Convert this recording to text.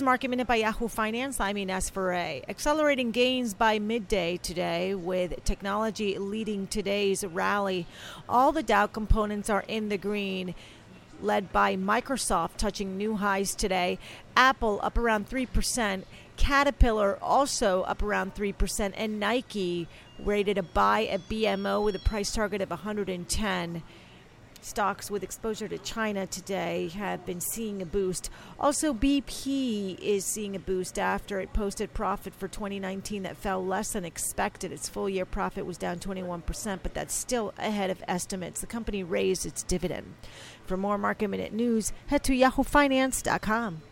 is Market Minute by Yahoo Finance. I'm Ines Ferre. Accelerating gains by midday today with technology leading today's rally. All the Dow components are in the green led by Microsoft touching new highs today, Apple up around 3%, Caterpillar also up around 3%, and Nike rated a buy at BMO with a price target of 110. Stocks with exposure to China today have been seeing a boost. Also, BP is seeing a boost after it posted profit for 2019 that fell less than expected. Its full year profit was down 21%, but that's still ahead of estimates. The company raised its dividend. For more market minute news, head to yahoofinance.com.